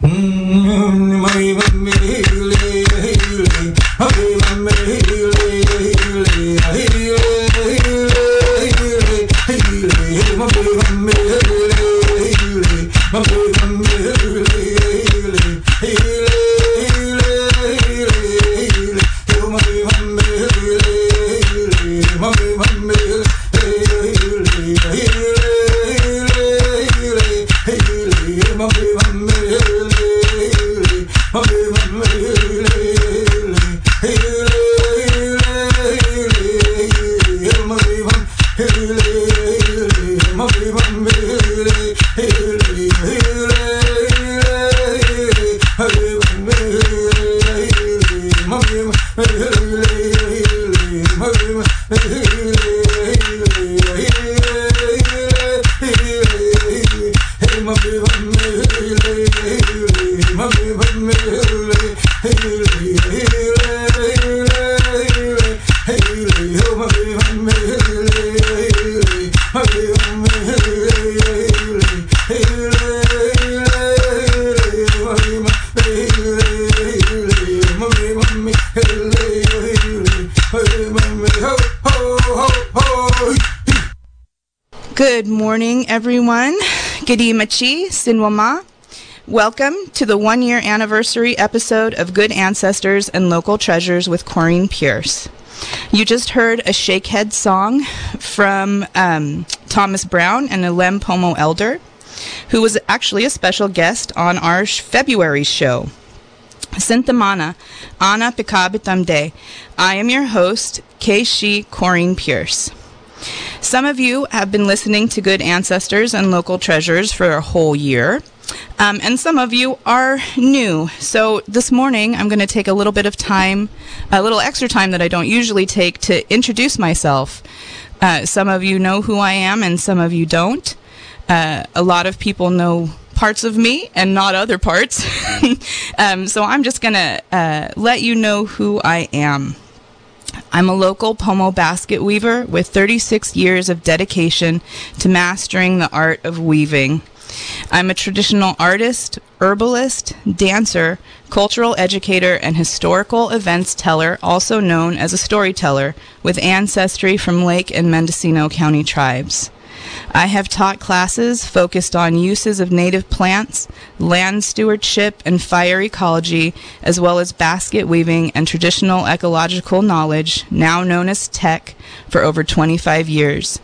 Everyone. Gadimachi Sinwama. Welcome to the one year anniversary episode of Good Ancestors and Local Treasures with Corrine Pierce. You just heard a Shakehead song from um, Thomas Brown and Elem Pomo Elder, who was actually a special guest on our February show. Sinthamana, Anna Pikabitamde. I am your host, Keishi Corrine Pierce. Some of you have been listening to Good Ancestors and Local Treasures for a whole year. Um, and some of you are new. So this morning, I'm going to take a little bit of time, a little extra time that I don't usually take to introduce myself. Uh, some of you know who I am, and some of you don't. Uh, a lot of people know parts of me and not other parts. um, so I'm just going to uh, let you know who I am. I'm a local Pomo basket weaver with 36 years of dedication to mastering the art of weaving. I'm a traditional artist, herbalist, dancer, cultural educator, and historical events teller, also known as a storyteller, with ancestry from Lake and Mendocino County tribes. I have taught classes focused on uses of native plants, land stewardship, and fire ecology, as well as basket weaving and traditional ecological knowledge, now known as TEK, for over 25 years.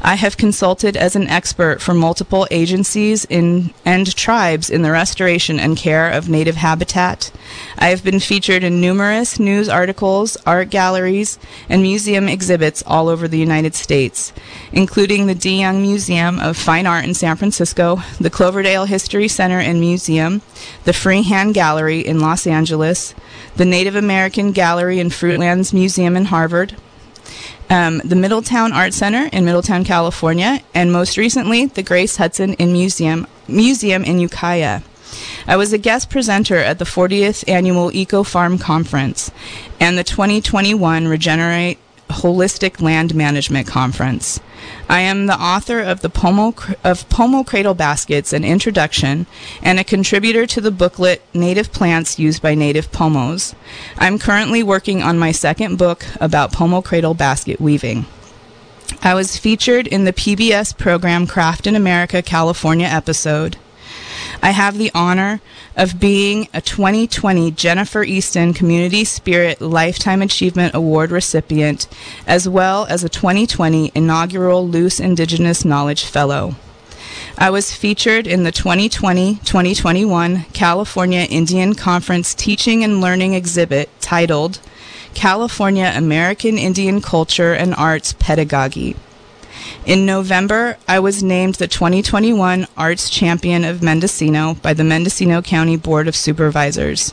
I have consulted as an expert for multiple agencies in, and tribes in the restoration and care of native habitat. I have been featured in numerous news articles, art galleries, and museum exhibits all over the United States, including the De Young Museum of Fine Art in San Francisco, the Cloverdale History Center and Museum, the Freehand Gallery in Los Angeles, the Native American Gallery and Fruitlands Museum in Harvard, um, the Middletown Art Center in Middletown, California, and most recently, the Grace Hudson in Museum, Museum in Ukiah. I was a guest presenter at the 40th Annual Eco Farm Conference and the 2021 Regenerate Holistic Land Management Conference. I am the author of the Pomo of Pomo Cradle Baskets: An Introduction and a contributor to the booklet Native Plants Used by Native Pomos. I'm currently working on my second book about Pomo Cradle basket weaving. I was featured in the PBS program Craft in America California episode. I have the honor of being a 2020 Jennifer Easton Community Spirit Lifetime Achievement Award recipient, as well as a 2020 inaugural Luce Indigenous Knowledge Fellow. I was featured in the 2020 2021 California Indian Conference Teaching and Learning exhibit titled California American Indian Culture and Arts Pedagogy. In November, I was named the 2021 Arts Champion of Mendocino by the Mendocino County Board of Supervisors.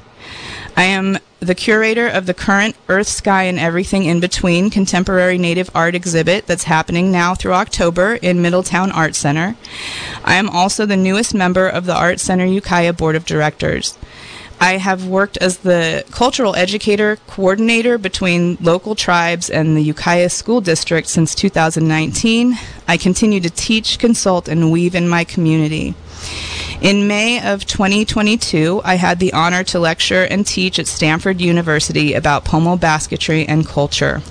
I am the curator of the current Earth, Sky, and Everything in Between contemporary native art exhibit that's happening now through October in Middletown Art Center. I am also the newest member of the Art Center Ukiah Board of Directors. I have worked as the cultural educator coordinator between local tribes and the Ukiah School District since 2019. I continue to teach, consult, and weave in my community. In May of 2022, I had the honor to lecture and teach at Stanford University about pomo basketry and culture.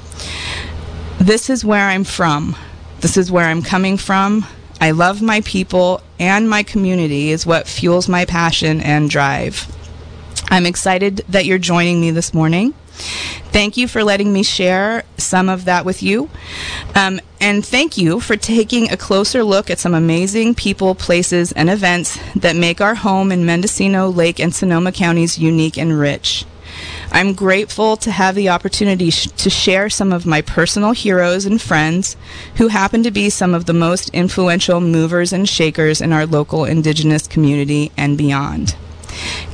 This is where I'm from. This is where I'm coming from. I love my people and my community is what fuels my passion and drive. I'm excited that you're joining me this morning. Thank you for letting me share some of that with you. Um, and thank you for taking a closer look at some amazing people, places, and events that make our home in Mendocino, Lake, and Sonoma counties unique and rich. I'm grateful to have the opportunity sh- to share some of my personal heroes and friends who happen to be some of the most influential movers and shakers in our local indigenous community and beyond.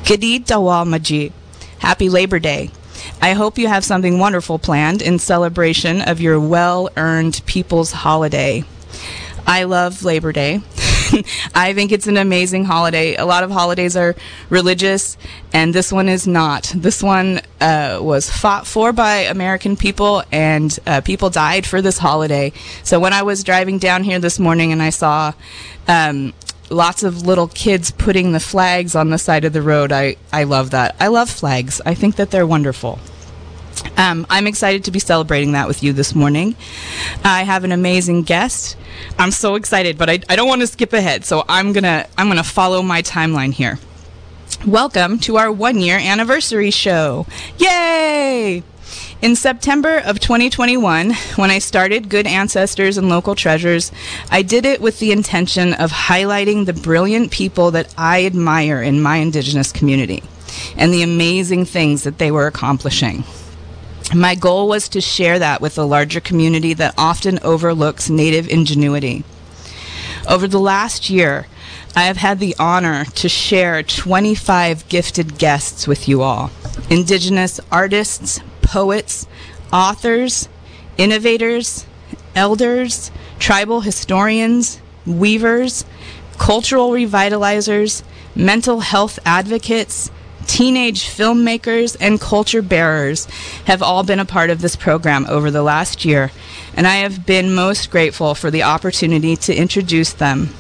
Gadi Dawal Maji. Happy Labor Day. I hope you have something wonderful planned in celebration of your well earned people's holiday. I love Labor Day. I think it's an amazing holiday. A lot of holidays are religious, and this one is not. This one uh, was fought for by American people, and uh, people died for this holiday. So when I was driving down here this morning and I saw um, lots of little kids putting the flags on the side of the road, I, I love that. I love flags, I think that they're wonderful. Um, I'm excited to be celebrating that with you this morning. I have an amazing guest. I'm so excited, but I, I don't want to skip ahead, so I'm gonna I'm gonna follow my timeline here. Welcome to our one year anniversary show. Yay! In September of 2021, when I started Good Ancestors and Local Treasures, I did it with the intention of highlighting the brilliant people that I admire in my Indigenous community and the amazing things that they were accomplishing. My goal was to share that with a larger community that often overlooks Native ingenuity. Over the last year, I have had the honor to share 25 gifted guests with you all Indigenous artists, poets, authors, innovators, elders, tribal historians, weavers, cultural revitalizers, mental health advocates, teenage filmmakers, and culture bearers have all been a part of this program over the last year, and I have been most grateful for the opportunity to introduce them.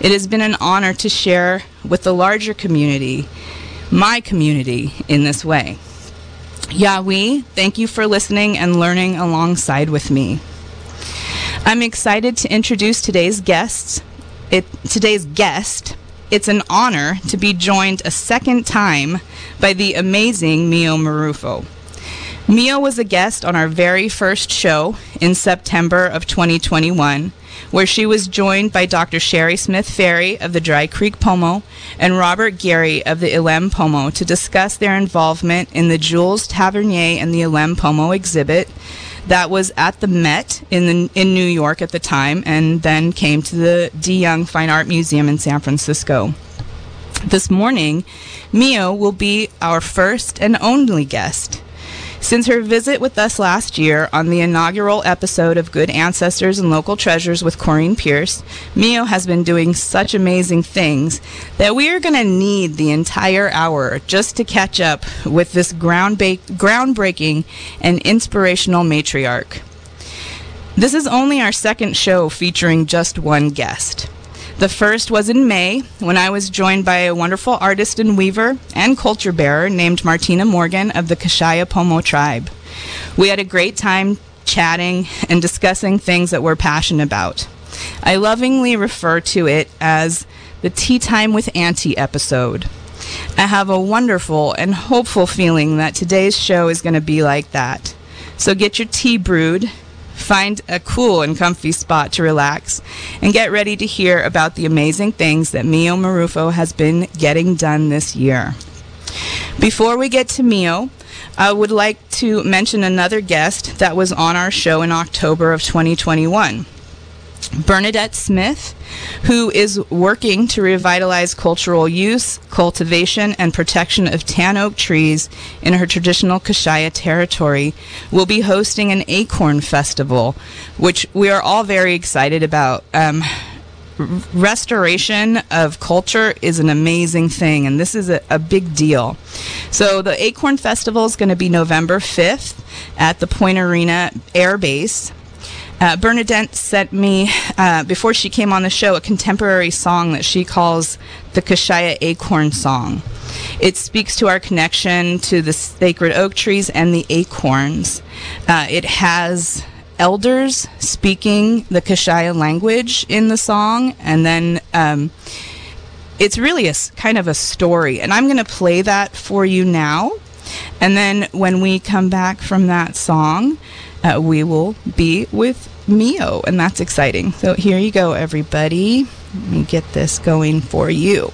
It has been an honor to share with the larger community, my community, in this way. Yawi, thank you for listening and learning alongside with me. I'm excited to introduce today's guests. It, today's guest it's an honor to be joined a second time by the amazing Meyo Marrufo. Meyo was a guest on our very first show in September of 2021, where she was joined by Dr. Sherrie Smith-Ferri of the Dry Creek Pomo and Robert Geary of the Elem Pomo to discuss their involvement in the Jules Tavernier and the Elem Pomo exhibit that was at the Met in the, in New York at the time, and then came to the De Young Fine Art Museum in San Francisco. This morning, Meyo will be our first and only guest. Since her visit with us last year on the inaugural episode of Good Ancestors and Local Treasures with Corrine Pierce, Meyo has been doing such amazing things that we are going to need the entire hour just to catch up with this groundbreaking and inspirational matriarch. This is only our second show featuring just one guest. The first was in May when I was joined by a wonderful artist and weaver and culture bearer named Martina Morgan of the Kashaya Pomo tribe. We had a great time chatting and discussing things that we're passionate about. I lovingly refer to it as the Tea Time with Auntie episode. I have a wonderful and hopeful feeling that today's show is going to be like that. So get your tea brewed, Find a cool and comfy spot to relax and get ready to hear about the amazing things that Meyo Marrufo has been getting done this year. Before we get to Meyo, I would like to mention another guest that was on our show in October of 2021. Bernadette Smith, who is working to revitalize cultural use, cultivation, and protection of tan oak trees in her traditional Kashaya territory, will be hosting an acorn festival, which we are all very excited about. Um, restoration of culture is an amazing thing, and this is a, a big deal. So, the Acorn Festival is going to be November 5th at the Point Arena Air Base. Uh, Bernadette sent me, uh, before she came on the show, a contemporary song that she calls the Kashaya Acorn Song. It speaks to our connection to the sacred oak trees and the acorns. Uh, it has elders speaking the Kashaya language in the song, and then um, it's really a kind of a story. And I'm going to play that for you now. And then when we come back from that song, uh, we will be with Meyo, and that's exciting. So here you go, everybody. Let me get this going for you.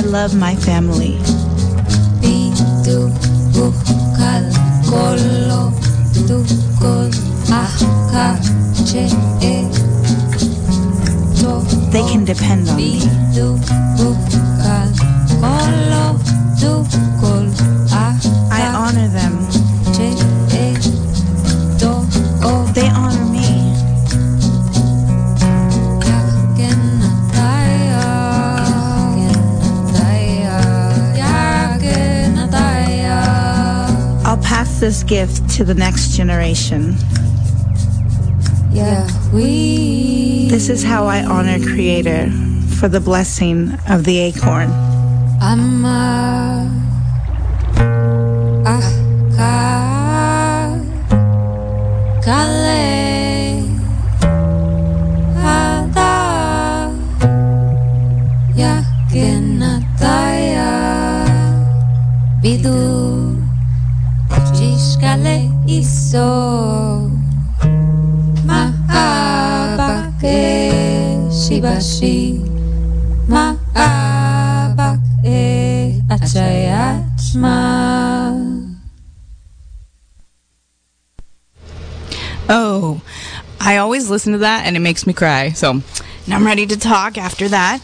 Love my family. They can depend on me. I honor them. This gift to the next generation. Yeah, we. This is how I honor Creator for the blessing of the acorn. Amma. Kale. Ada. Yakinataya. Bidu. Iso Maabake shibashi Maabake achayachma Oh, I always listen to that and it makes me cry. So now I'm ready to talk after that.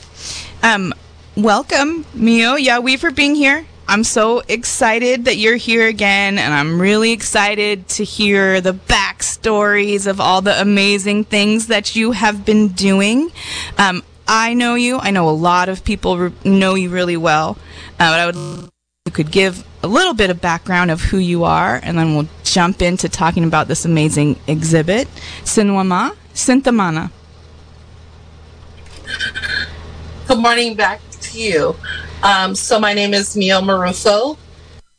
Um, welcome, Meyo Yawi, for being here. I'm so excited that you're here again, and I'm really excited to hear the backstories of all the amazing things that you have been doing. Um, I know you. I know a lot of people re- know you really well. Uh, but I would you could give a little bit of background of who you are, and then we'll jump into talking about this amazing exhibit. Sinwama, Sinthamana. Good morning back to you. Um, so my name is Meyo Marrufo.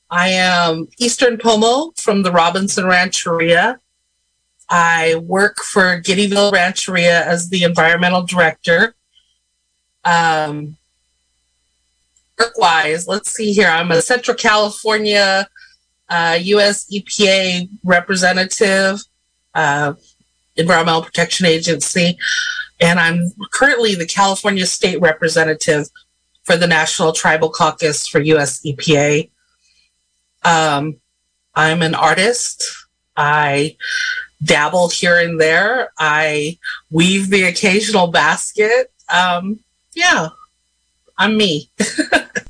I am Eastern Pomo from the Robinson Rancheria. I work for Guidiville Rancheria as the environmental director. Um, work-wise, let's see here. I'm a Central California uh, U.S. EPA representative, uh, Environmental Protection Agency, and I'm currently the California State representative for the National Tribal Caucus for U.S. EPA. Um, I'm an artist. I dabble here and there. I weave the occasional basket. Um, yeah, I'm me.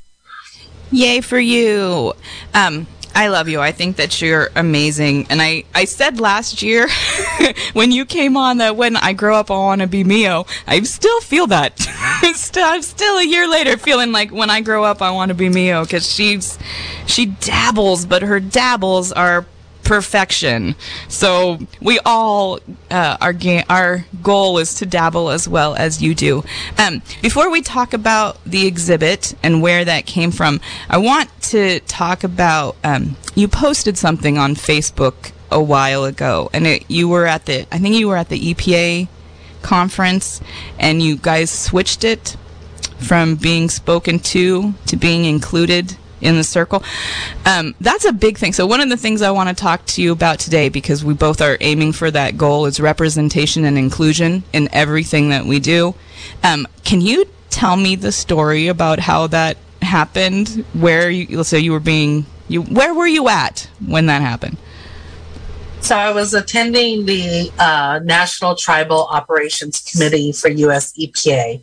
Yay for you. Um, I love you. I think that you're amazing. And I, I said last year when you came on that when I grow up, I want to be Meyo. I still feel that. I'm still a year later feeling like when I grow up, I want to be Meyo because she's, she dabbles, but her dabbles are perfection. So we all uh, our ga- our goal is to dabble as well as you do. Um, before we talk about the exhibit and where that came from, I want to talk about um, you posted something on Facebook a while ago, and it, you were at the I think you were at the EPA conference, and you guys switched it from being spoken to to being included in the circle. Um, that's a big thing. So one of the things I want to talk to you about today, because we both are aiming for that goal, is representation and inclusion in everything that we do. Um, can you tell me the story about how that happened? Where you, let's say you were being, you, where were you at when that happened? So I was attending the uh, National Tribal Operations Committee for US EPA.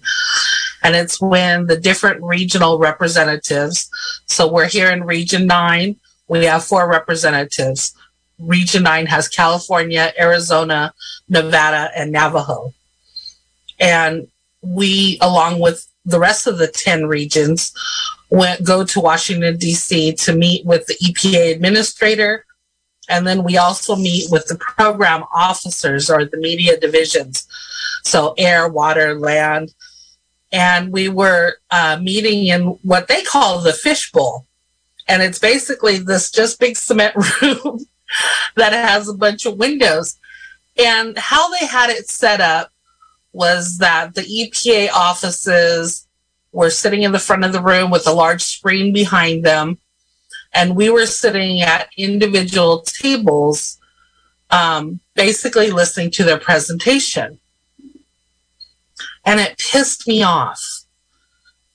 And it's when the different regional representatives, so we're here in Region 9, we have four representatives. Region 9 has California, Arizona, Nevada, and Navajo. And we, along with the rest of the 10 regions, went go to Washington, D.C. to meet with the EPA administrator, and then we also meet with the program officers or the media divisions. So air, water, land. And we were uh, meeting in what they call the fishbowl. And it's basically this just big cement room that has a bunch of windows. And how they had it set up was that the EPA offices were sitting in the front of the room with a large screen behind them and we were sitting at individual tables, um, basically listening to their presentation. And it pissed me off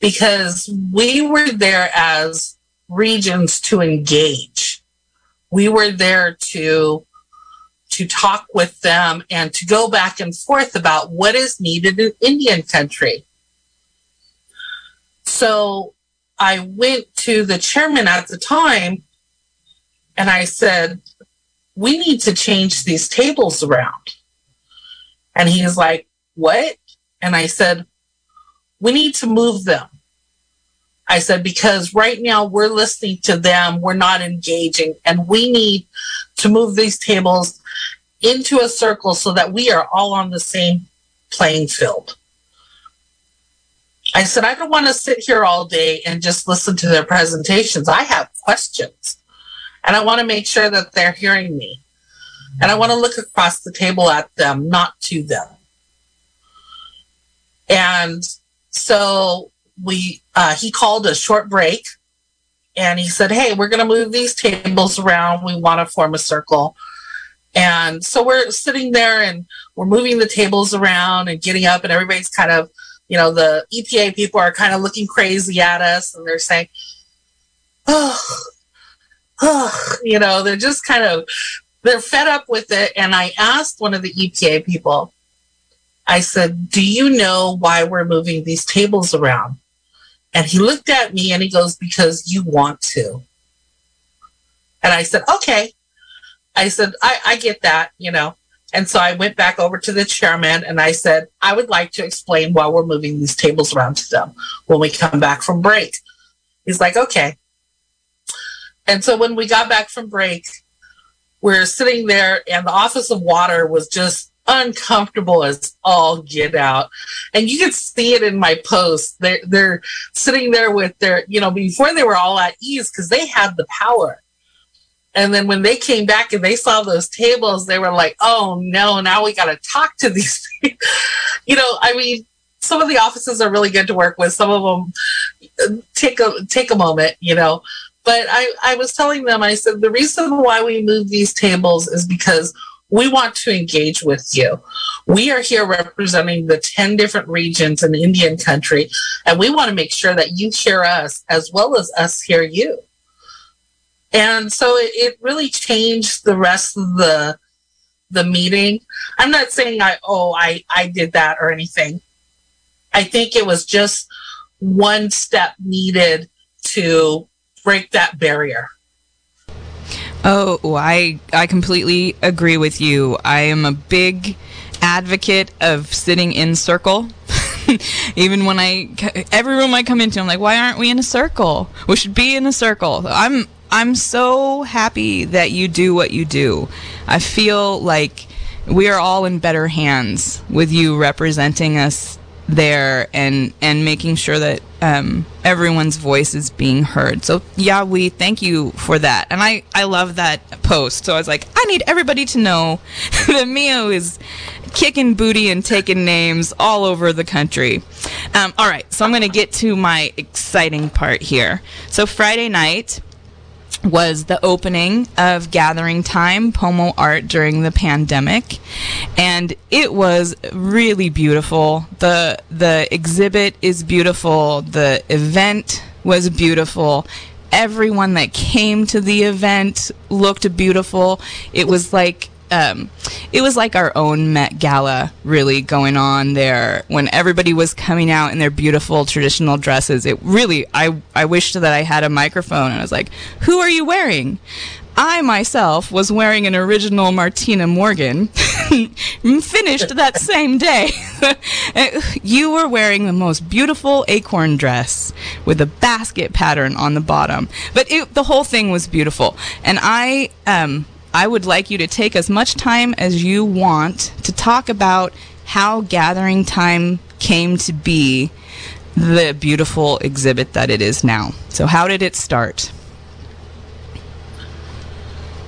because we were there as regions to engage. We were there to to talk with them and to go back and forth about what is needed in Indian country. So I went to the chairman at the time and I said, we need to change these tables around. And he was like, what? And I said, we need to move them. I said, because right now we're listening to them. We're not engaging and we need to move these tables into a circle so that we are all on the same playing field. I said, I don't want to sit here all day and just listen to their presentations. I have questions and I want to make sure that they're hearing me. And I want to look across the table at them, not to them. And so we, uh, he called a short break and he said, Hey, we're going to move these tables around. We want to form a circle. And so we're sitting there and we're moving the tables around and getting up and everybody's kind of you know, the EPA people are kind of looking crazy at us and they're saying, oh, oh, you know, they're just kind of, they're fed up with it. And I asked one of the EPA people, I said, do you know why we're moving these tables around? And he looked at me and he goes, because you want to. And I said, okay. I said, I, I get that, you know. And so I went back over to the chairman and I said, I would like to explain why we're moving these tables around to them when we come back from break. He's like, okay. And so when we got back from break, we're sitting there and the Office of Water was just uncomfortable as all get out. And you could see it in my post. They're, they're sitting there with their, you know, before they were all at ease because they had the power And then when they came back and they saw those tables, they were like, "Oh no, now we got to talk to these." you know, I mean, some of the offices are really good to work with. Some of them take a take a moment, you know. But I I was telling them, I said the reason why we move these tables is because we want to engage with you. We are here representing the 10 different regions in Indian country, and we want to make sure that you hear us as well as us hear you. And so it, it really changed the rest of the the meeting. I'm not saying I oh I I did that or anything. I think it was just one step needed to break that barrier. Oh, I I completely agree with you. I am a big advocate of sitting in circle. Even when I every room I come into, I'm like, why aren't we in a circle? We should be in a circle. I'm I'm so happy that you do what you do. I feel like we are all in better hands with you representing us there and and making sure that um, everyone's voice is being heard. So yeah, we thank you for that, and I I love that post. So I was like, I need everybody to know that Meyo is kicking booty and taking names all over the country. Um, all right, so I'm going to get to my exciting part here. So Friday night was the opening of Gathering Time Pomo Art during the pandemic, and it was really beautiful. the The exhibit is beautiful. The event was beautiful. Everyone that came to the event looked beautiful. It was like um, it was like our own Met Gala really going on there when everybody was coming out in their beautiful traditional dresses. It really, I, I wished that I had a microphone and I was like, who are you wearing? I myself was wearing an original Martina Morgan, finished that same day. you were wearing the most beautiful acorn dress with a basket pattern on the bottom. But it, the whole thing was beautiful. And I, um, I would like you to take as much time as you want to talk about how Gathering Time came to be the beautiful exhibit that it is now. So, how did it start?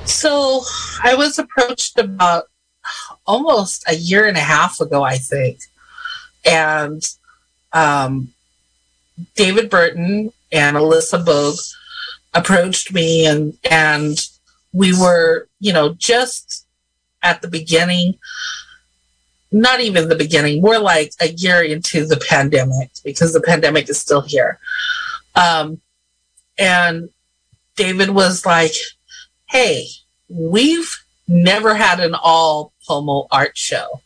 So, I was approached about almost a year and a half ago, I think. And um, David Burton and Alyssa Bogue approached me and and we were, you know, just at the beginning, not even the beginning, more like a year into the pandemic because the pandemic is still here. Um, and David was like, Hey, we've never had an all Pomo art show.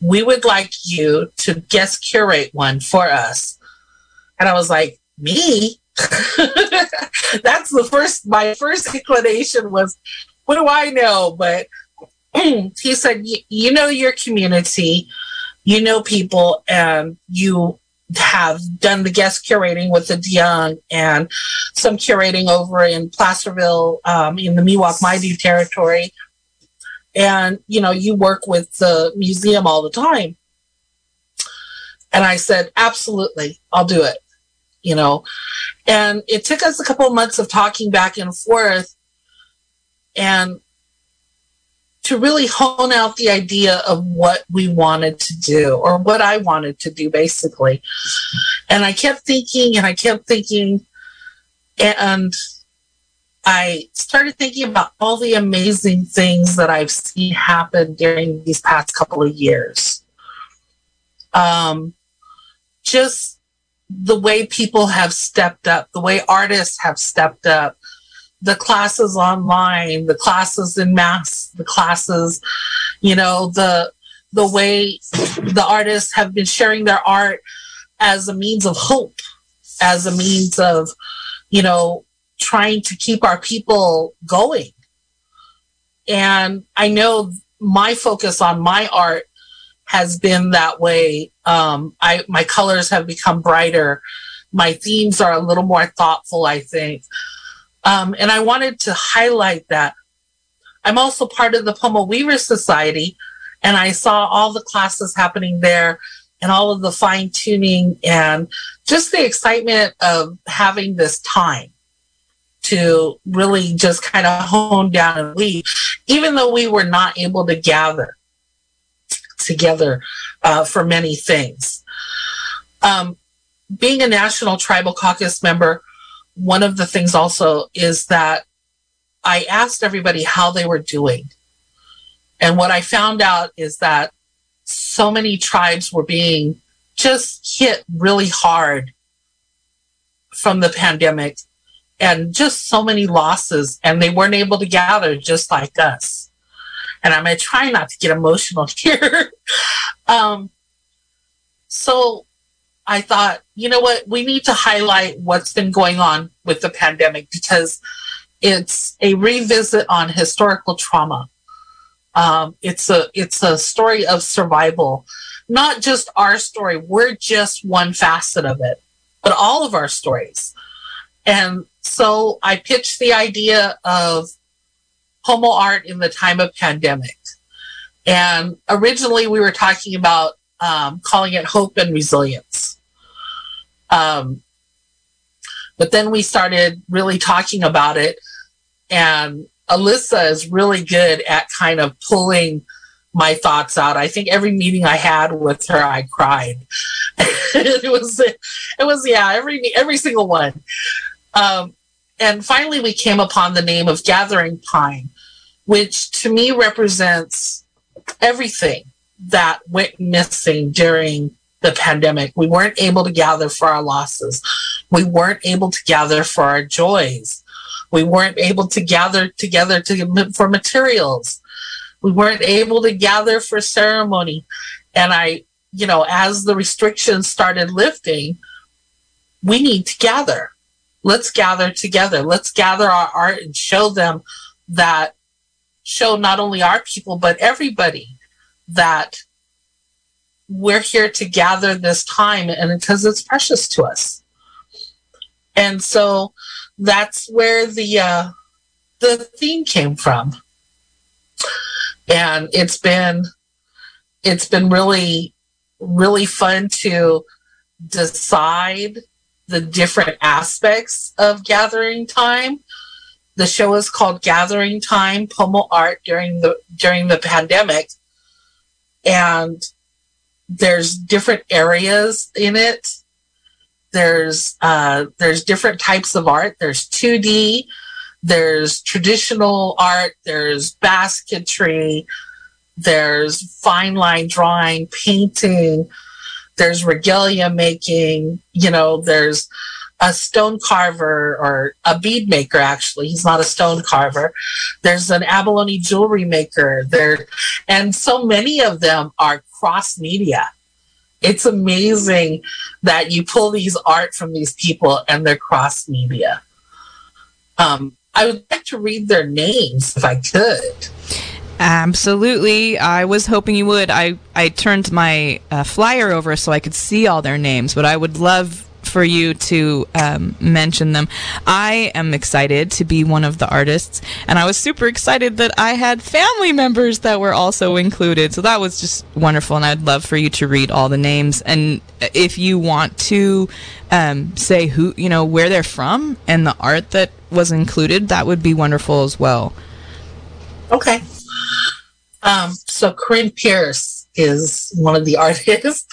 We would like you to guest curate one for us. And I was like, Me? That's the first, my first inclination was, what do I know? But he said, you know your community, you know people, and you have done the guest curating with the Young and some curating over in Placerville um, in the Miwok Maidu territory. And, you know, you work with the museum all the time. And I said, absolutely, I'll do it you know. And it took us a couple of months of talking back and forth and to really hone out the idea of what we wanted to do or what I wanted to do basically. And I kept thinking and I kept thinking and I started thinking about all the amazing things that I've seen happen during these past couple of years. Um, just the way people have stepped up, the way artists have stepped up, the classes online, the classes in mass, the classes, you know, the the way the artists have been sharing their art as a means of hope, as a means of, you know, trying to keep our people going. And I know my focus on my art has been that way. Um, I my colors have become brighter. My themes are a little more thoughtful, I think. Um, and I wanted to highlight that. I'm also part of the Pomo Weaver Society, and I saw all the classes happening there and all of the fine tuning and just the excitement of having this time to really just kind of hone down and lead, even though we were not able to gather together uh, for many things. Um, being a National Tribal Caucus member, one of the things also is that I asked everybody how they were doing. And what I found out is that so many tribes were being just hit really hard from the pandemic and just so many losses and they weren't able to gather just like us and i'm going to try not to get emotional here. Um, so i thought you know what? We need to highlight what's been going on with the pandemic because it's a revisit on historical trauma. Um, it's a it's a story of survival. Not just our story. We're just one facet of it but all of our stories. And so I pitched the idea of Pomo art in the time of pandemic. And originally we were talking about um, calling it hope and resilience. Um, but then we started really talking about it. And Alyssa is really good at kind of pulling my thoughts out. I think every meeting I had with her, I cried. it was, it was, yeah, every, every single one. Um, and finally, we came upon the name of Gathering Time, which to me represents everything that went missing during the pandemic. We weren't able to gather for our losses. We weren't able to gather for our joys. We weren't able to gather together to, for materials. We weren't able to gather for ceremony. And I, you know, as the restrictions started lifting, we need to gather let's gather together. Let's gather our art and show them that, show not only our people, but everybody that we're here to gather this time and because it's precious to us. And so that's where the, uh, the theme came from. And it's been, it's been really, really fun to decide the different aspects of gathering time. The show is called Gathering Time Pomo Art during the during the pandemic. And there's different areas in it. There's uh, there's different types of art. There's 2D, there's traditional art, there's basketry, there's fine line drawing, painting, there's regalia making, you know, there's a stone carver or a bead maker actually. He's not a stone carver. There's an abalone jewelry maker there. And so many of them are cross media. It's amazing that you pull these art from these people and they're cross media. Um, i would like to read their names if i could. Absolutely. I was hoping you would. I, I turned my uh, flyer over so I could see all their names, but I would love for you to um, mention them. I am excited to be one of the artists, and I was super excited that I had family members that were also included. So that was just wonderful, and I'd love for you to read all the names. And if you want to um, say who, you know, where they're from and the art that was included, that would be wonderful as well. Okay. Um, so Corinne Pierce is one of the artists.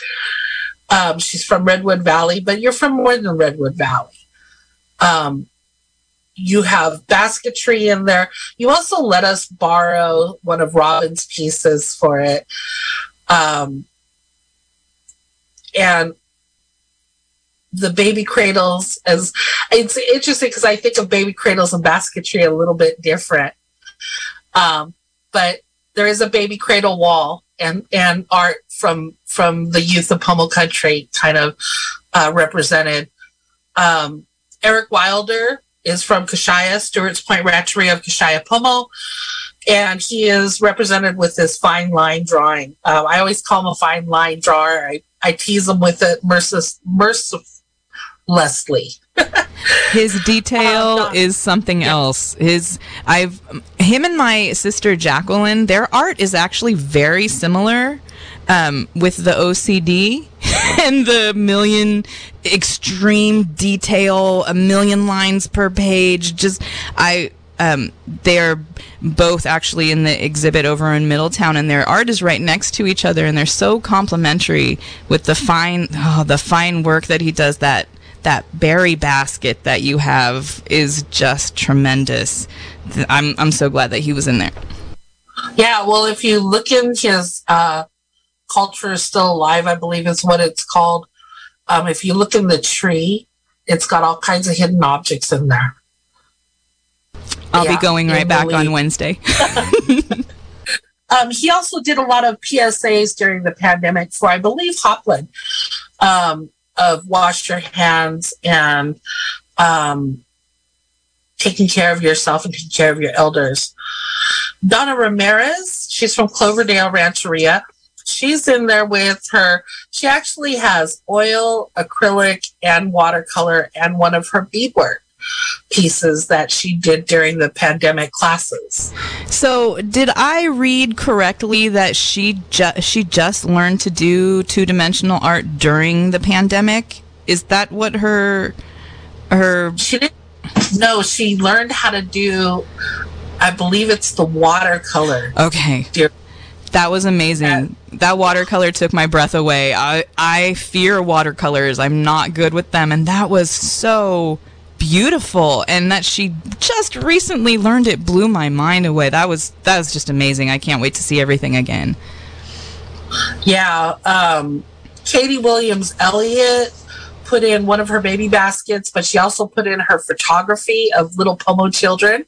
Um, she's from Redwood Valley, but you're from more than Redwood Valley. Um, you have basketry in there. You also let us borrow one of Robin's pieces for it. Um, and the baby cradles as it's interesting because I think of baby cradles and basketry a little bit different. Um, but there is a baby cradle wall and, and art from, from the youth of Pomo country kind of, uh, represented. Um, Eric Wilder is from Kashaya, Stewart's Point Ranchery of Kashaya Pomo. And he is represented with this fine line drawing. Uh, I always call him a fine line drawer. I, I tease him with it merciless, mercilessly. His detail um, is something else. His I've him and my sister Jacqueline, their art is actually very similar um, with the OCD and the million extreme detail, a million lines per page. Just I. Um, they're both actually in the exhibit over in Middletown, and their art is right next to each other, and they're so complementary with the fine, oh, the fine work that he does. That that berry basket that you have is just tremendous. I'm I'm so glad that he was in there. Yeah, well, if you look in his uh, culture is still alive, I believe is what it's called. Um, if you look in the tree, it's got all kinds of hidden objects in there. I'll Yeah, be going right back on. Wednesday. Um, he also did a lot of PSAs during the pandemic for, I believe, Hopland, um, of wash your hands and um, taking care of yourself and taking care of your elders. Donna Ramirez, she's from Cloverdale Rancheria. She's in there with her. She actually has oil, acrylic, and watercolor, and one of her beadwork pieces that she did during the pandemic classes. So, did I read correctly that she ju- she just learned to do two dimensional art during the pandemic? Is that what her her she didn't no she learned how to do i believe it's the watercolor okay? Dear. That was amazing. that watercolor took my breath away. I I fear watercolors. I'm not good with them, and that was so beautiful. And that she just recently learned it blew my mind away. That was that was just amazing. I can't wait to see everything again. yeah um katie williams elliott put in one of her baby baskets but she also put in her photography of little pomo children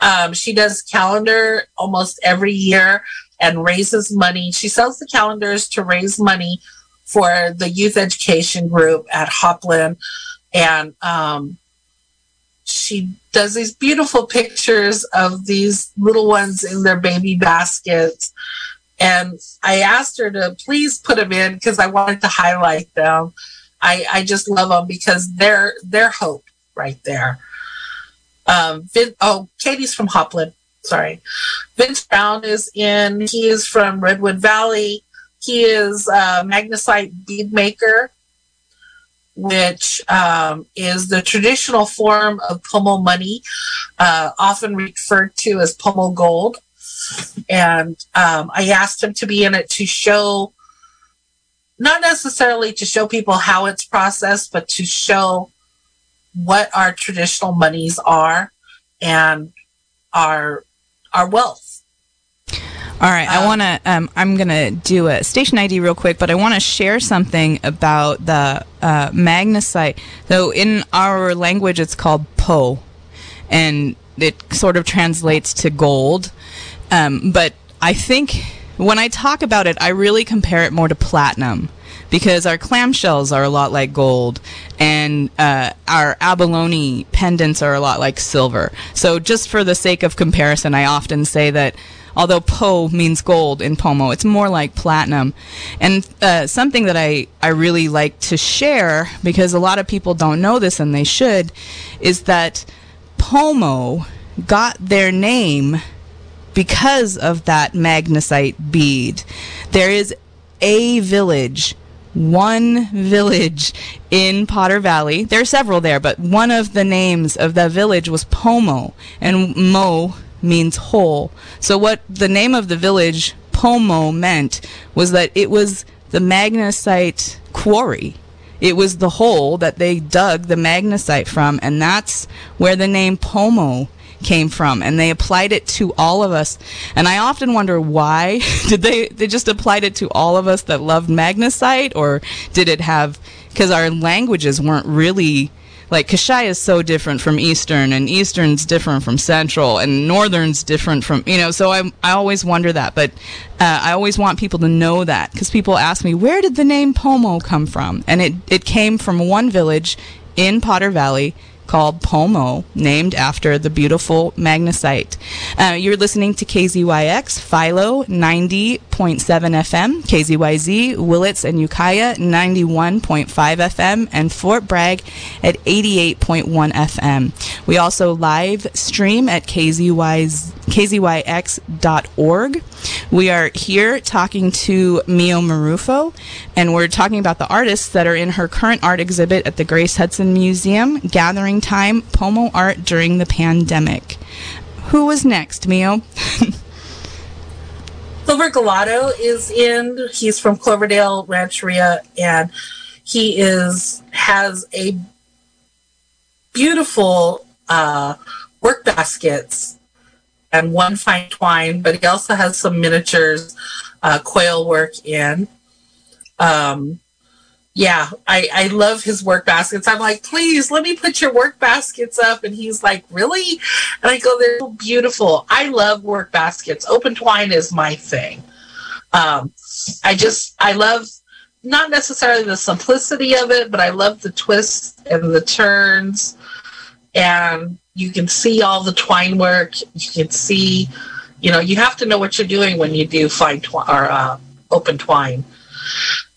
um, she does calendar almost every year and raises money she sells the calendars to raise money for the youth education group at hopland and um, she does these beautiful pictures of these little ones in their baby baskets. And I asked her to please put them in because I wanted to highlight them. I, I just love them because they're they're hope right there. Um, Vin, oh, Katie's from Hopland. Sorry, Vince Brown is in. He is from Redwood Valley. He is a magnesite bead maker which um, is the traditional form of pomo money, uh, often referred to as pomo gold. And um, I asked him to be in it to show, not necessarily to show people how it's processed, but to show what our traditional monies are and our our wealth. All right, I Um, want to. Um, I'm gonna do a station ID real quick, but I want to share something about the uh, magnesite. So in our language, it's called po, and it sort of translates to gold. Um, but I think when I talk about it, I really compare it more to platinum because our clamshells are a lot like gold and uh, our abalone pendants are a lot like silver. So just for the sake of comparison, I often say that although po means gold in pomo it's more like platinum and uh, something that I, I really like to share because a lot of people don't know this and they should is that pomo got their name because of that magnesite bead. There is a village, one village in Potter Valley. There are several there, but one of the names of that village was Pomo, and Mo means whole. So what the name of the village Pomo meant was that it was the magnesite quarry. It was the hole that they dug the magnesite from, and that's where the name Pomo came from and they applied it to all of us and i often wonder why did they they just applied it to all of us that loved magnesite or did it have because our languages weren't really like Kashaya is so different from Eastern, and Eastern's different from Central, and Northern's different from you know. So I I always wonder that, but uh, I always want people to know that because people ask me where did the name Pomo come from, and it it came from one village in Potter Valley called Pomo, named after the beautiful magnesite. Uh, you're listening to KZYX, Philo 90.7 FM, KZYZ, Willits and Ukiah 91.5 FM, and Fort Bragg at 88.1 FM. We also live stream at KZYZ, kzyx.org. We are here talking to Meyo Marrufo, and we're talking about the artists that are in her current art exhibit at the Grace Hudson Museum, Gathering Time Pomo Art During the Pandemic. Who was next, Mio? Silver Galato is in. He's from Cloverdale Rancheria, and he is has a beautiful uh, work baskets and one fine twine, but he also has some miniatures, uh, coil work in. Um, yeah, I, I love his work baskets. I'm like, please let me put your work baskets up. And he's like, really? And I go, they're so beautiful. I love work baskets. Open twine is my thing. Um, I just, I love not necessarily the simplicity of it, but I love the twists and the turns. And you can see all the twine work. You can see, you know, you have to know what you're doing when you do fine or uh, open twine.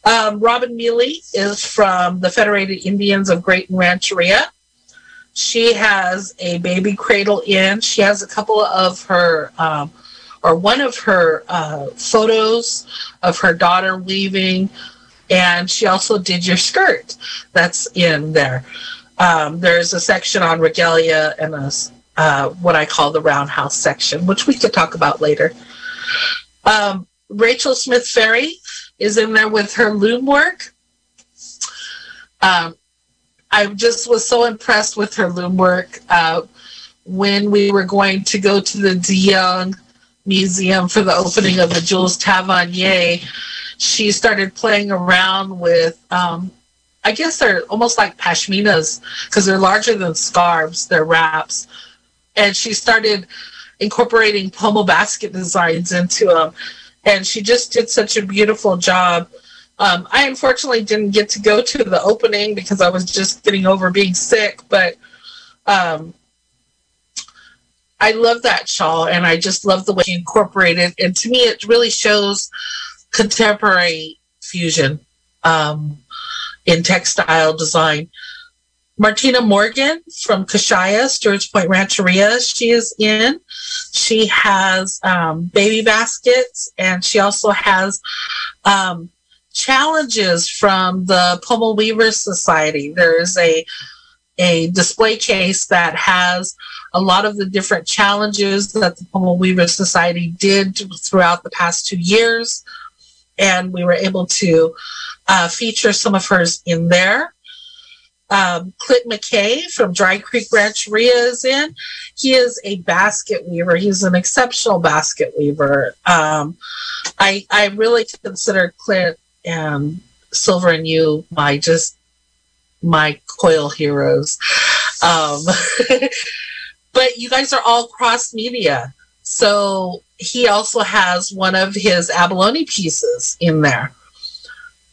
Um, Robin Mealy is from the Federated Indians of Graton Rancheria. She has a baby cradle in. She has a couple of her, um, or one of her uh, photos of her daughter weaving, and she also did your skirt that's in there. Um, there's a section on regalia and a, uh, what I call the roundhouse section, which we could talk about later. Um, Rachel Smith Ferri is in there with her loom work. Um, I just was so impressed with her loom work. Uh, when we were going to go to the De Young Museum for the opening of the Jules Tavernier, she started playing around with, um, I guess they're almost like pashminas because they're larger than scarves, they're wraps. And she started incorporating pomo basket designs into them and she just did such a beautiful job. Um, I unfortunately didn't get to go to the opening because I was just getting over being sick, but um, I love that shawl and I just love the way she incorporated. And to me, it really shows contemporary fusion um, in textile design. Martina Morgan from Kashaya, Stewart's Point Rancheria, she is in. She has um, baby baskets and she also has um, challenges from the Pomo Weavers Society. There's a a display case that has a lot of the different challenges that the Pomo Weavers Society did throughout the past two years. And we were able to uh, feature some of hers in there um, Clint McKay from Dry Creek Rancheria is in. He is a basket weaver. He's an exceptional basket weaver. Um, I I really consider Clint and Silver and you my just my coil heroes. Um, but you guys are all cross media. So he also has one of his abalone pieces in there.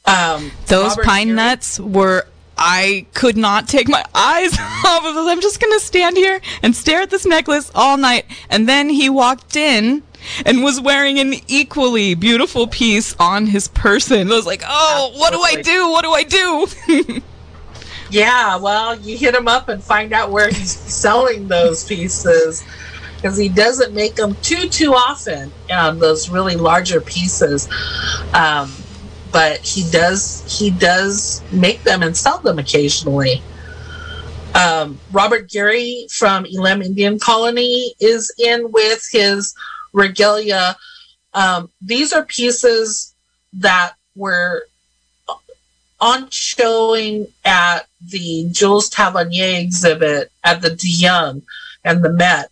Um, Those Robert pine nuts were I could not take my eyes off of this. I'm just going to stand here and stare at this necklace all night. And then he walked in and was wearing an equally beautiful piece on his person. I was like, oh, what do I do? What do I do? yeah, well, you hit him up and find out where he's selling those pieces because he doesn't make them too, too often, um, those really larger pieces. Um, but he does he does make them and sell them occasionally. Um, Robert Geary from Elem Indian Colony is in with his regalia. Um, these are pieces that were on showing at the Jules Tavernier exhibit at the De Young and the Met.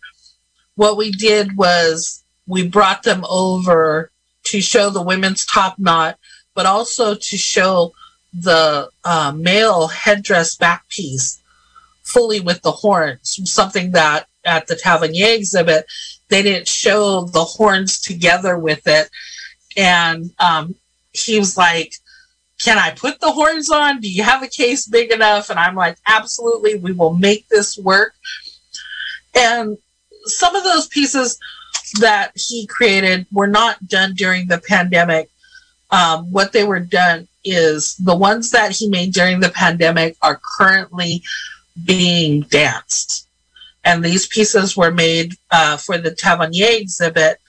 What we did was we brought them over to show the women's top knot but also to show the uh, male headdress back piece fully with the horns, something that at the Tavernier exhibit, they didn't show the horns together with it. And um, he was like, can I put the horns on? Do you have a case big enough? And I'm like, absolutely, we will make this work. And some of those pieces that he created were not done during the pandemic um, what they were done is the ones that he made during the pandemic are currently being danced. And these pieces were made uh, for the Tavernier exhibit.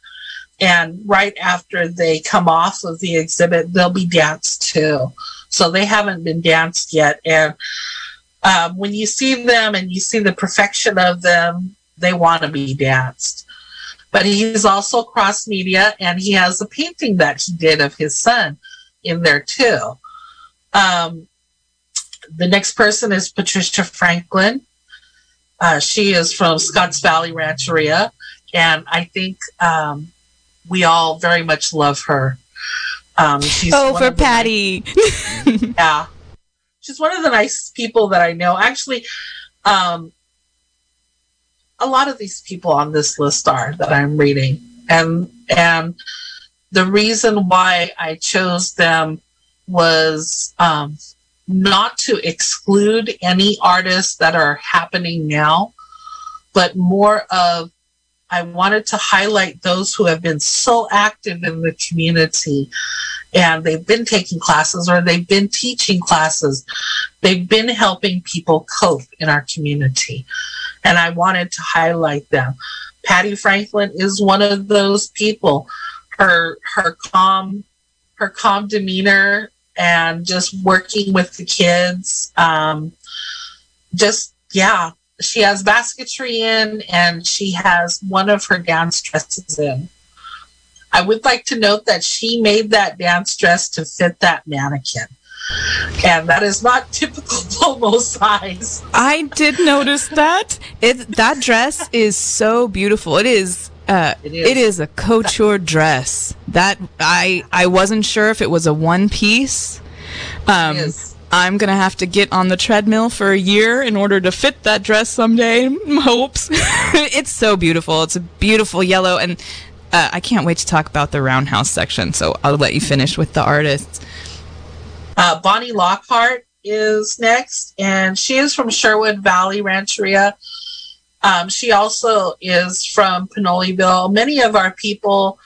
And right after they come off of the exhibit, they'll be danced too. So they haven't been danced yet. And um, when you see them and you see the perfection of them, they want to be danced. But he's also cross media and he has a painting that he did of his son in there too. Um, the next person is Patricia Franklin. Uh, she is from Scotts Valley Rancheria, and I think um, we all very much love her. Um, she's oh, for Patty. nice- yeah, she's one of the nice people that I know. Actually, um, a lot of these people on this list are that I'm reading, and and the reason why I chose them was um, not to exclude any artists that are happening now, but more of I wanted to highlight those who have been so active in the community and they've been taking classes or they've been teaching classes. They've been helping people cope in our community. And I wanted to highlight them. Patty Franklin is one of those people. Her her calm her calm demeanor and just working with the kids. Um, just yeah, she has basketry in and she has one of her dance dresses in. I would like to note that she made that dance dress to fit that mannequin. And that is not typical Pomo size. I did notice that. It that dress is so beautiful. It is uh It is. it is a couture dress. That I I wasn't sure if it was a one piece. Um. I'm gonna have to get on the treadmill for a year in order to fit that dress someday. Hopes. it's so beautiful. It's a beautiful yellow, and uh, I can't wait to talk about the roundhouse section. So I'll let you finish with the artists. Uh, Bonnie Lockhart is next, and she is from Sherwood Valley Rancheria. Um, she also is from Pinoleville. Many of our people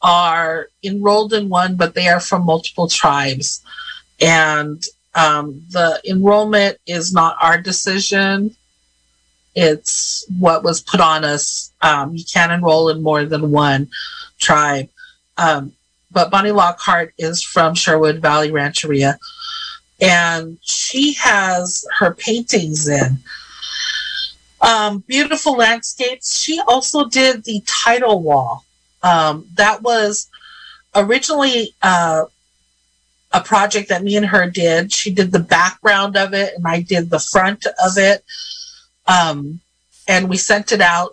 are enrolled in one, but they are from multiple tribes. And um, the enrollment is not our decision. It's what was put on us. Um, you can't enroll in more than one tribe. Um, but Bonnie Lockhart is from Sherwood Valley Rancheria, and she has her paintings in um, beautiful landscapes. She also did the title wall. Um, that was originally uh, a project that me and her did. She did the background of it, and I did the front of it. Um, and we sent it out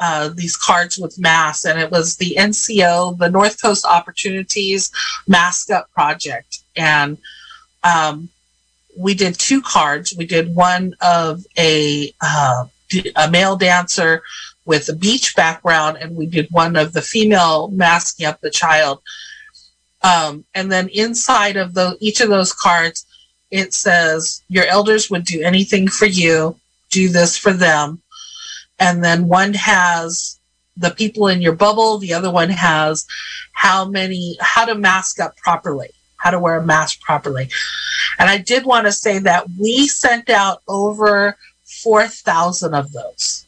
uh, these cards with masks, and it was the NCO, the North Coast Opportunities Mask Up Project, and um, we did two cards. We did one of a uh, a male dancer with a beach background, and we did one of the female masking up the child. Um, and then inside of the each of those cards, it says, "Your elders would do anything for you. Do this for them." And then one has the people in your bubble. The other one has how many, how to mask up properly, how to wear a mask properly. And I did want to say that we sent out over 4,000 of those.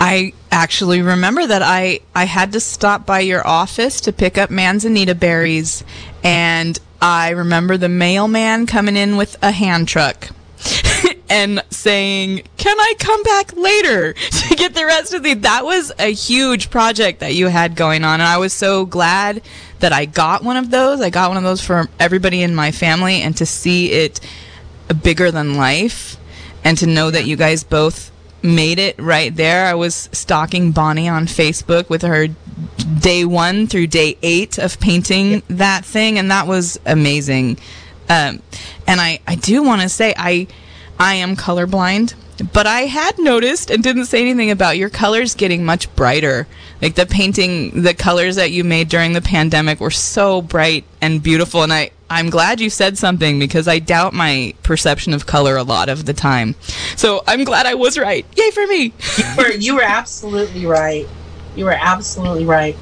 I actually remember that I I had to stop by your office to pick up manzanita berries, and I remember the mailman coming in with a hand truck. And saying, "Can I come back later to get the rest of the?" That was a huge project that you had going on, and I was so glad that I got one of those. I got one of those for everybody in my family, and to see it bigger than life, and to know that you guys both made it right there. I was stalking Bonnie on Facebook with her day one through day eight of painting that thing, and that was amazing. Um, and I, I do want to say I I am colorblind, but I had noticed and didn't say anything about your colors getting much brighter. Like the painting, the colors that you made during the pandemic were so bright and beautiful, and I I'm glad you said something because I doubt my perception of color a lot of the time. So I'm glad I was right. Yay for me! You were, you were absolutely right. You were absolutely right.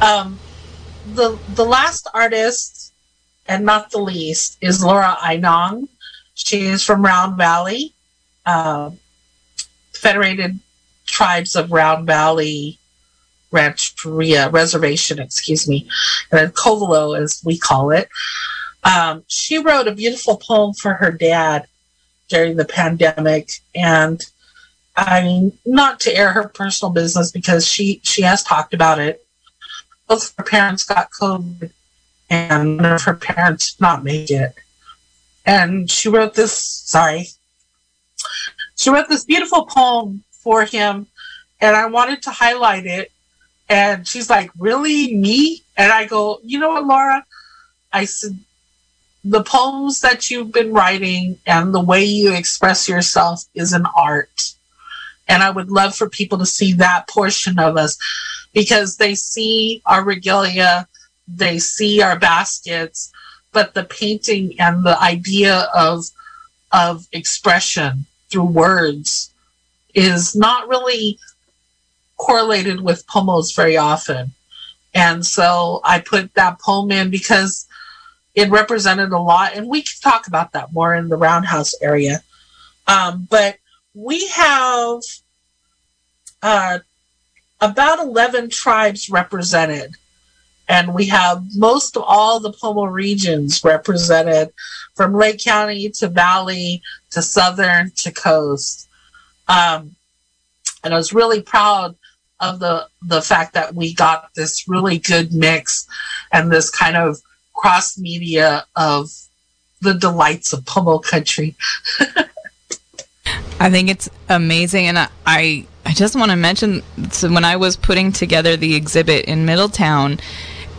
Um, the the last artist, and not the least, is Laura Ainong. She is from Round Valley, uh, Federated tribes of Round Valley Rancheria Reservation, excuse me, and Covelo, as we call it. Um, she wrote a beautiful poem for her dad during the pandemic, and I mean, not to air her personal business because she she has talked about it. Both her parents got COVID, and one of her parents did not make it. And she wrote this. Sorry, she wrote this beautiful poem for him, and I wanted to highlight it. And she's like, "Really, me?" And I go, "You know what, Laura?" I said, "The poems that you've been writing and the way you express yourself is an art." And I would love for people to see that portion of us because they see our regalia, they see our baskets, but the painting and the idea of of expression through words is not really correlated with pomos very often. And so I put that poem in because it represented a lot, and we can talk about that more in the roundhouse area. Um, but we have uh, about 11 tribes represented. And we have most of all the Pomo regions represented from Lake County to Valley to Southern to Coast. Um, and I was really proud of the, the fact that we got this really good mix and this kind of cross media of the delights of Pomo country. I think it's amazing, and I I, just want to mention so when I was putting together the exhibit in Middletown,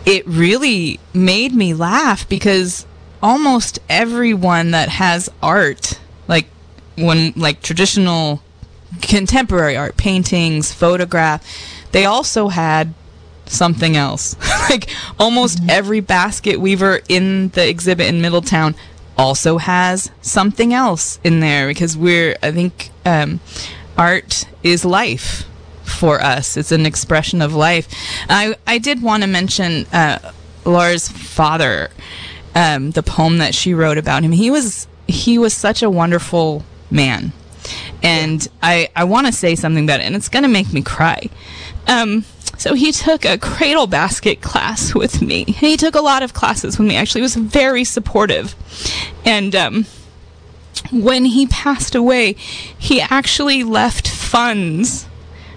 it really made me laugh because almost everyone that has art, like when like traditional contemporary art, paintings, photograph, they also had something else. like almost every basket weaver in the exhibit in Middletown also has something else in there because we're I think um, art is life for us. It's an expression of life. I I did want to mention uh, Laura's father, um, the poem that she wrote about him. He was he was such a wonderful man, and I I want to say something about it, and it's gonna make me cry. Um, so he took a cradle basket class with me. He took a lot of classes with me. Actually, he was very supportive. And um, when he passed away, he actually left funds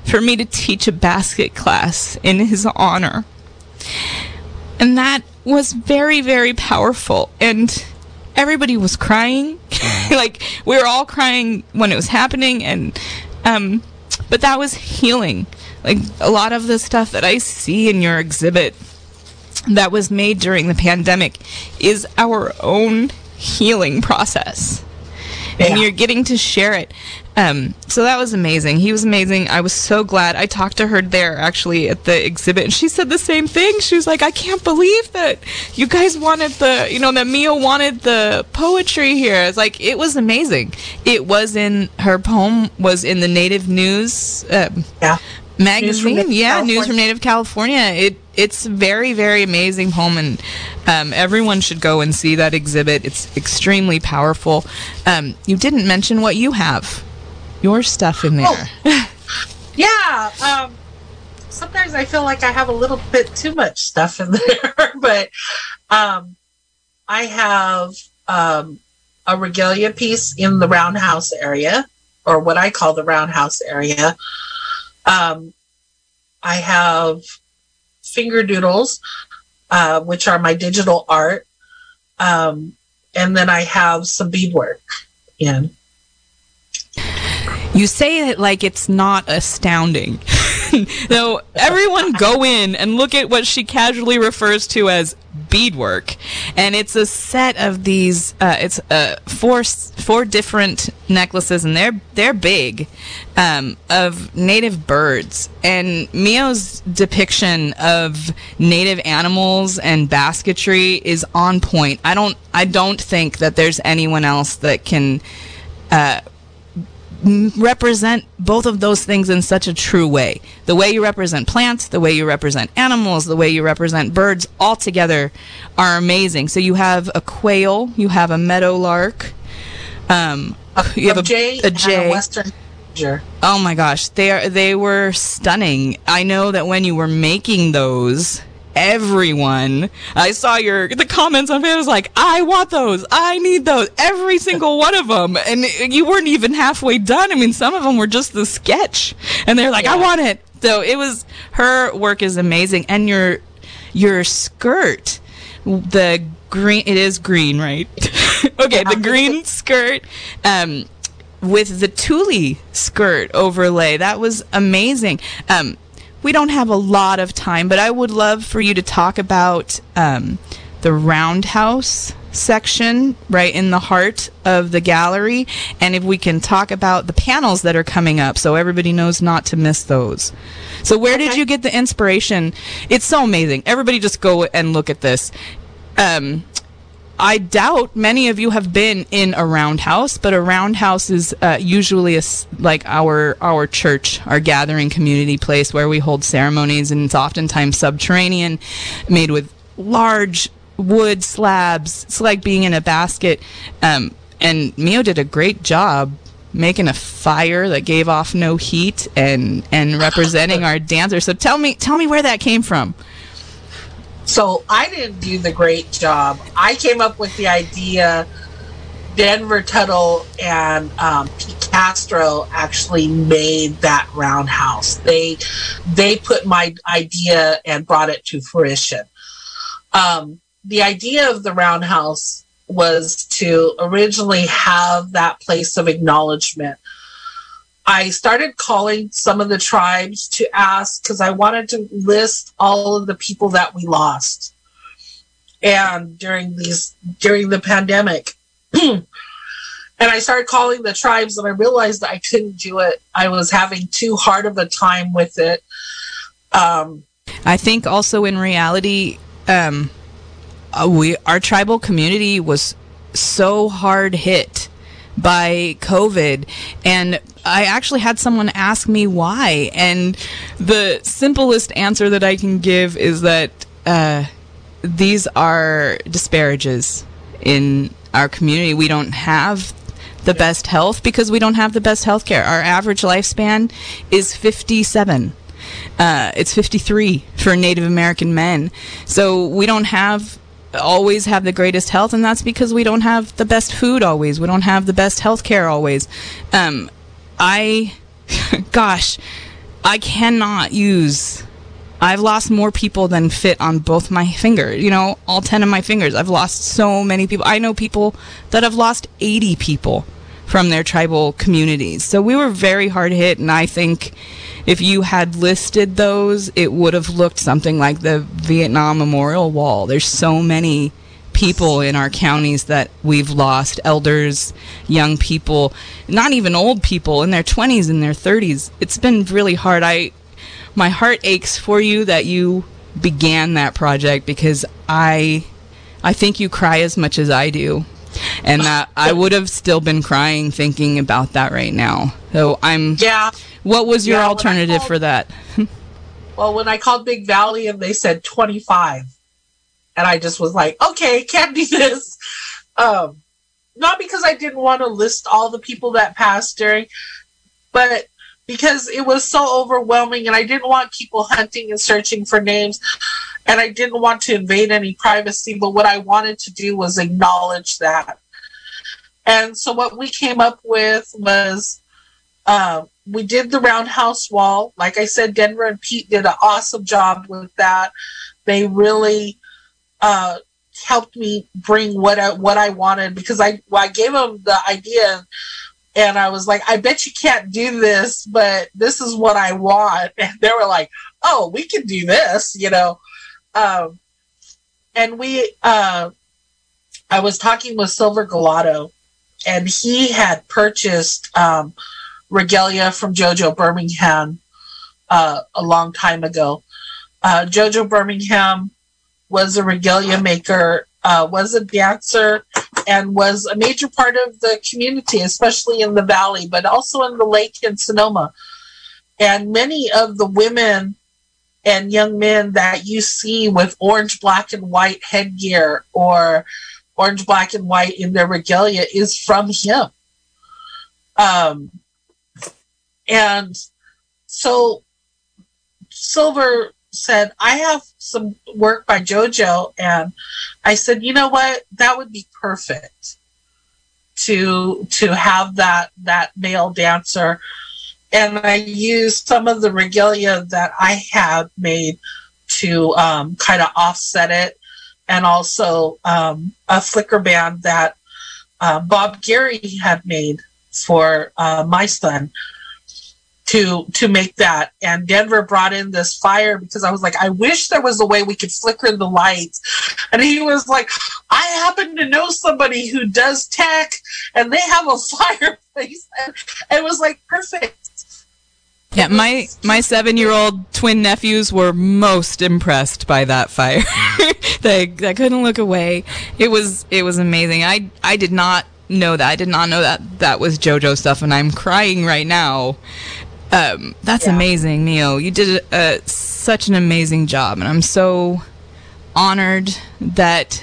for me to teach a basket class in his honor. And that was very, very powerful. And everybody was crying. like, we were all crying when it was happening. And, um, but that was healing like a lot of the stuff that I see in your exhibit that was made during the pandemic is our own healing process. Yeah. And you're getting to share it. Um, so that was amazing. He was amazing. I was so glad. I talked to her there actually at the exhibit, and she said the same thing. She was like, "I can't believe that you guys wanted the, you know, that Mia wanted the poetry here." It's like it was amazing. It was in her poem was in the Native News. Um, yeah magazine. News yeah, California. News from Native California. It it's very very amazing poem, and um, everyone should go and see that exhibit. It's extremely powerful. Um, you didn't mention what you have, your stuff in there. Oh. yeah. Um, sometimes I feel like I have a little bit too much stuff in there, but um, I have um, a regalia piece in the roundhouse area, or what I call the roundhouse area. Um, I have finger doodles, uh, which are my digital art. Um, and then I have some beadwork in. You say it like it's not astounding. no, everyone go in and look at what she casually refers to as beadwork, and it's a set of these. Uh, it's uh, four four different necklaces, and they're they're big, um, of native birds. And Meyo's depiction of native animals and basketry is on point. I don't I don't think that there's anyone else that can. Uh, represent both of those things in such a true way. The way you represent plants, the way you represent animals, the way you represent birds, all together are amazing. So you have a quail, you have a meadowlark, um, you have a, a jay, a jay. A western. Oh my gosh, they are they were stunning. I know that when you were making those, everyone I saw your the comments on it was like, I want those, I need those, every single one of them, and you weren't even halfway done. I mean, some of them were just the sketch, and they're like, I want it. So it was her work is amazing, and your your skirt, the green, it is green, right? okay, the green skirt. Um, with the tule skirt overlay. That was amazing. Um, we don't have a lot of time, but I would love for you to talk about um, the roundhouse section right in the heart of the gallery and if we can talk about the panels that are coming up so everybody knows not to miss those. So where did you get the inspiration? It's so amazing. Everybody just go and look at this. Um, I doubt many of you have been in a roundhouse, but a roundhouse is uh, usually a like our our church, our gathering community place where we hold ceremonies, and it's oftentimes subterranean, made with large wood slabs. It's like being in a basket. Um, and Meyo did a great job making a fire that gave off no heat and and representing our dancers. So tell me tell me where that came from. So I didn't do the great job. I came up with the idea. Denver Tuttle and um, Castro actually made that roundhouse. They they put my idea and brought it to fruition. Um, the idea of the roundhouse was to originally have that place of acknowledgement. I started calling some of the tribes to ask because I wanted to list all of the people that we lost. And during these during the pandemic. and I started calling the tribes and I realized I couldn't do it. I was having too hard of a time with it. Um, I think also in reality, um, uh, we our tribal community was so hard hit by COVID, and I actually had someone ask me why, and the simplest answer that I can give is that uh, these are disparages in our community. We don't have the best health because we don't have the best health care. Our average lifespan is 57. Uh, it's 53 for Native American men. So we don't have always have the greatest health, and that's because we don't have the best food always. We don't have the best health care always. Um, I, gosh, I cannot use. I've lost more people than fit on both my fingers. You know, all 10 of my fingers. I've lost so many people. I know people that have lost 80 people from their tribal communities. So we were very hard hit, and I think if you had listed those, it would have looked something like the Vietnam Memorial Wall. There's so many people in our counties that we've lost elders, young people, not even old people in their 20s and their 30s. It's been really hard. I my heart aches for you that you began that project because I I think you cry as much as I do. And that I would have still been crying thinking about that right now. So I'm yeah. what was your Yeah, alternative called- for that? Well, when I called Big Valley and they said 25, and I just was like, okay, can't do this. Um, not because I didn't want to list all the people that passed during, but because it was so overwhelming and I didn't want people hunting and searching for names and I didn't want to invade any privacy. But what I wanted to do was acknowledge that. And so what we came up with was uh, we did the roundhouse wall. Like I said, Denver and Pete did an awesome job with that. They really uh, helped me bring what I, what I wanted because I I gave them the idea and I was like, I bet you can't do this, but this is what I want. And they were like, Oh, we can do this, you know. Um, and we, uh, I was talking with Silver Gelato, and he had purchased um, regalia from Jojo Birmingham uh, a long time ago. Uh, Jojo Birmingham was a regalia maker, uh, was a dancer, and was a major part of the community, especially in the valley, but also in the lake in Sonoma. And many of the women and young men that you see with orange, black, and white headgear or orange, black, and white in their regalia is from him. Um, And so Silver said, I have some work by JoJo. And I said, you know what? That would be perfect to to have that that male dancer. And I used some of the regalia that I had made to um, kind of offset it, and also um, a flicker band that uh, Bob Geary had made for uh, my son to to make that. And denver brought in this fire because i was like i wish there was a way we could flicker the lights. And he was like i happen to know somebody who does tech and they have a fireplace. And it was like perfect Yeah, my my seven year old twin nephews were most impressed by that fire. they they couldn't look away. It was it was amazing. I I did not know that. I did not know that that was JoJo stuff, and I'm crying right now. Um, that's Yeah. amazing, Neo. You did uh, such an amazing job, and I'm so honored that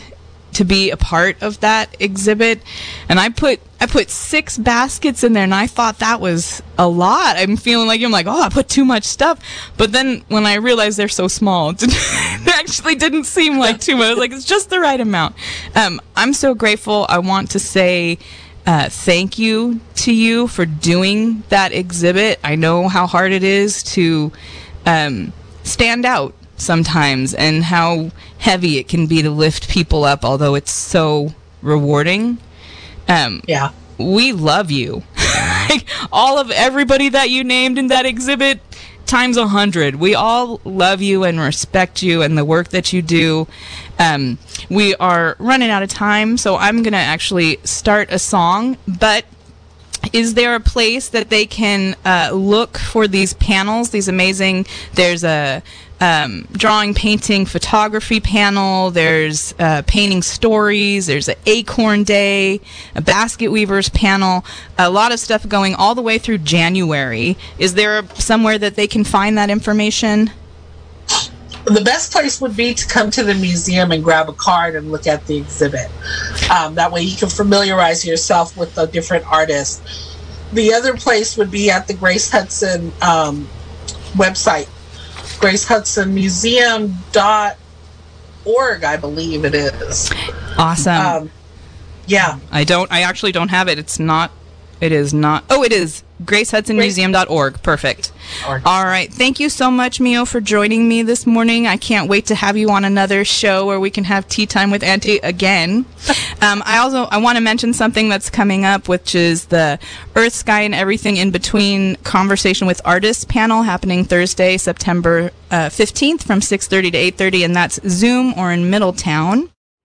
to be a part of that exhibit. And I put I put six baskets in there, and I thought that was a lot. I'm feeling like I'm like, oh, I put too much stuff. But then when I realized they're so small, it, actually didn't seem like too much. Like it's just the right amount. Um, I'm so grateful. I want to say. Uh, thank you to you for doing that exhibit. I know how hard it is to um, stand out sometimes and how heavy it can be to lift people up, although it's so rewarding. Um, yeah we love you. Like, all of everybody that you named in that exhibit times a hundred. We all love you and respect you and the work that you do. Um, we are running out of time, so I'm gonna actually start a song, but is there a place that they can uh, look for these panels these amazing there's a um, drawing painting photography panel. There's uh, painting stories. There's an acorn day a basket weavers panel. A lot of stuff going all the way through january. Is there somewhere that they can find that information? The best place would be to come to the museum and grab a card and look at the exhibit. Um, that way you can familiarize yourself with the different artists. The other place would be at the Grace Hudson um, website, Grace Hudson Museum dot org, I believe it is. awesome Um, yeah, I don't. I actually don't have it. It's not. It is not. Oh, it is. GraceHudsonMuseum.org. Perfect. Org. All right. Thank you so much, Meyo, for joining me this morning. I can't wait to have you on another show where we can have tea time with Auntie again. um, I also I want to mention something that's coming up, which is the Earth, Sky, and Everything in Between conversation with artists panel happening Thursday, September uh, 15th from 6:30 to 8:30, and that's Zoom or in Middletown.